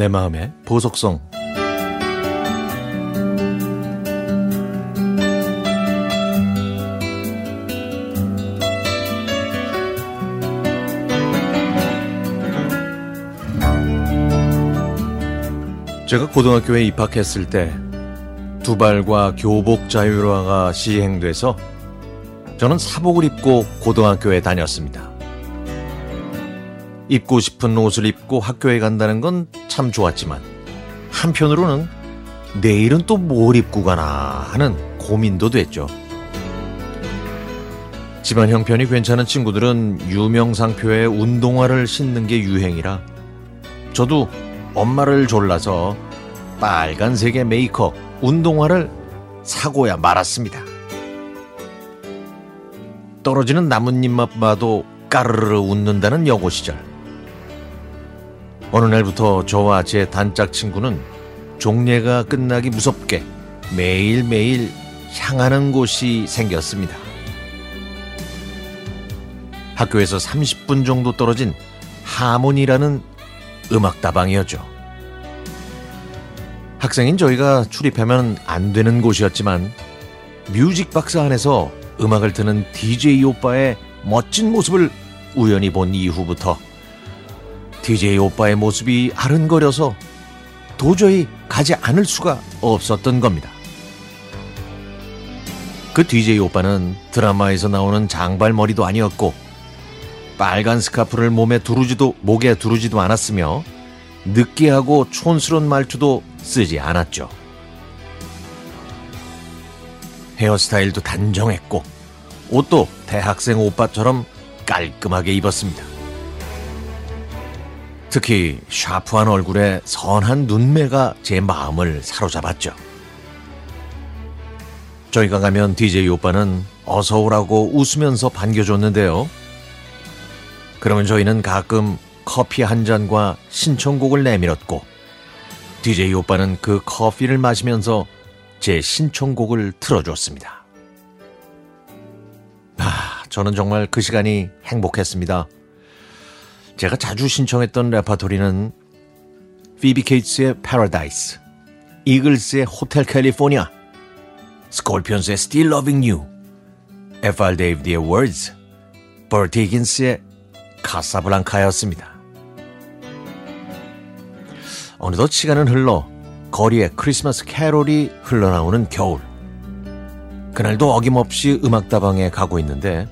내 마음의 보석성 제가 고등학교에 입학했을 때 두발과 교복 자율화가 시행돼서 저는 사복을 입고 고등학교에 다녔습니다. 입고 싶은 옷을 입고 학교에 간다는 건 참 좋았지만 한편으로는 내일은 또 뭘 입고 가나 하는 고민도 됐죠. 집안 형편이 괜찮은 친구들은 유명 상표의 운동화를 신는 게 유행이라 저도 엄마를 졸라서 빨간색의 메이커 운동화를 사고야 말았습니다. 떨어지는 나뭇잎만 봐도 까르르 웃는다는 여고 시절. 어느 날부터 저와 제 단짝 친구는 종례가 끝나기 무섭게 매일매일 향하는 곳이 생겼습니다. 학교에서 30분 정도 떨어진 하모니라는 음악다방이었죠. 학생인 저희가 출입하면 안 되는 곳이었지만 뮤직 박스 안에서 음악을 트는 DJ 오빠의 멋진 모습을 우연히 본 이후부터 DJ 오빠의 모습이 아른거려서 도저히 가지 않을 수가 없었던 겁니다. 그 DJ 오빠는 드라마에서 나오는 장발머리도 아니었고 빨간 스카프를 몸에 두르지도 목에 두르지도 않았으며 느끼하고 촌스러운 말투도 쓰지 않았죠. 헤어스타일도 단정했고 옷도 대학생 오빠처럼 깔끔하게 입었습니다. 특히 샤프한 얼굴에 선한 눈매가 제 마음을 사로잡았죠. 저희가 가면 DJ 오빠는 어서 오라고 웃으면서 반겨줬는데요. 그러면 저희는 가끔 커피 한 잔과 신청곡을 내밀었고 DJ 오빠는 그 커피를 마시면서 제 신청곡을 틀어줬습니다. 아, 저는 정말 그 시간이 행복했습니다. 제가 자주 신청했던 레파토리는 피비 케이츠의 Paradise, 이글스의 Hotel California, 스콜피온스의 Still Loving You, F.R. 데이비드의 Words, 버티 히긴스의 카사블랑카였습니다. 어느덧 시간은 흘러 거리에 크리스마스 캐롤이 흘러나오는 겨울. 그날도 어김없이 음악다방에 가고 있는데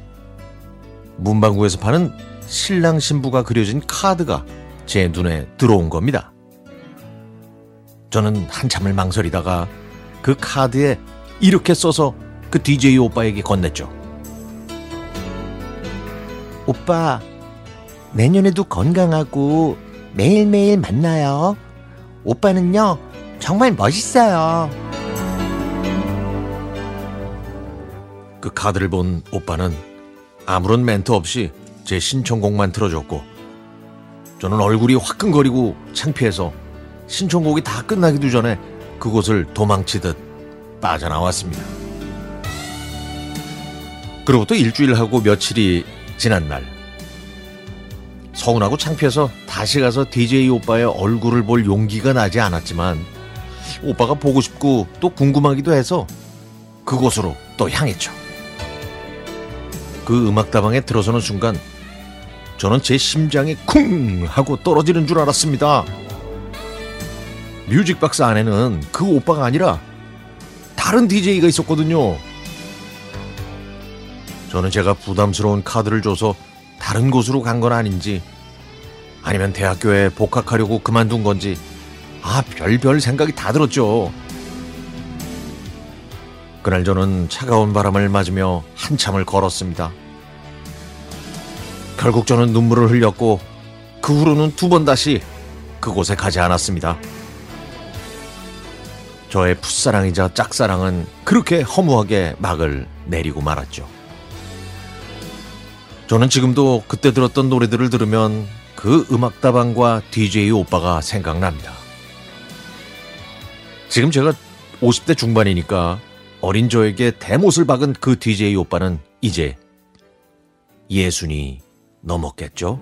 문방구에서 파는 신랑 신부가 그려진 카드가 제 눈에 들어온 겁니다. 저는 한참을 망설이다가 그 카드에 이렇게 써서 그 DJ 오빠에게 건넸죠. 오빠, 내년에도 건강하고 매일매일 만나요. 오빠는요, 정말 멋있어요. 그 카드를 본 오빠는 아무런 멘트 없이 제 신청곡만 틀어줬고 저는 얼굴이 화끈거리고 창피해서 신청곡이 다 끝나기도 전에 그곳을 도망치듯 빠져나왔습니다. 그리고 또 일주일하고 며칠이 지난 날 서운하고 창피해서 다시 가서 DJ 오빠의 얼굴을 볼 용기가 나지 않았지만 오빠가 보고 싶고 또 궁금하기도 해서 그곳으로 또 향했죠. 그 음악다방에 들어서는 순간 저는 제 심장이 쿵 하고 떨어지는 줄 알았습니다. 뮤직박스 안에는 그 오빠가 아니라 다른 DJ가 있었거든요. 저는 제가 부담스러운 카드를 줘서 다른 곳으로 간 건 아닌지 아니면 대학교에 복학하려고 그만둔 건지 아 별별 생각이 다 들었죠. 그날 저는 차가운 바람을 맞으며 한참을 걸었습니다. 결국 저는 눈물을 흘렸고 그 후로는 두 번 다시 그곳에 가지 않았습니다. 저의 풋사랑이자 짝사랑은 그렇게 허무하게 막을 내리고 말았죠. 저는 지금도 그때 들었던 노래들을 들으면 그 음악다방과 DJ 오빠가 생각납니다. 지금 제가 50대 중반이니까 어린 저에게 대못을 박은 그 DJ 오빠는 이제 예순이 넘었겠죠?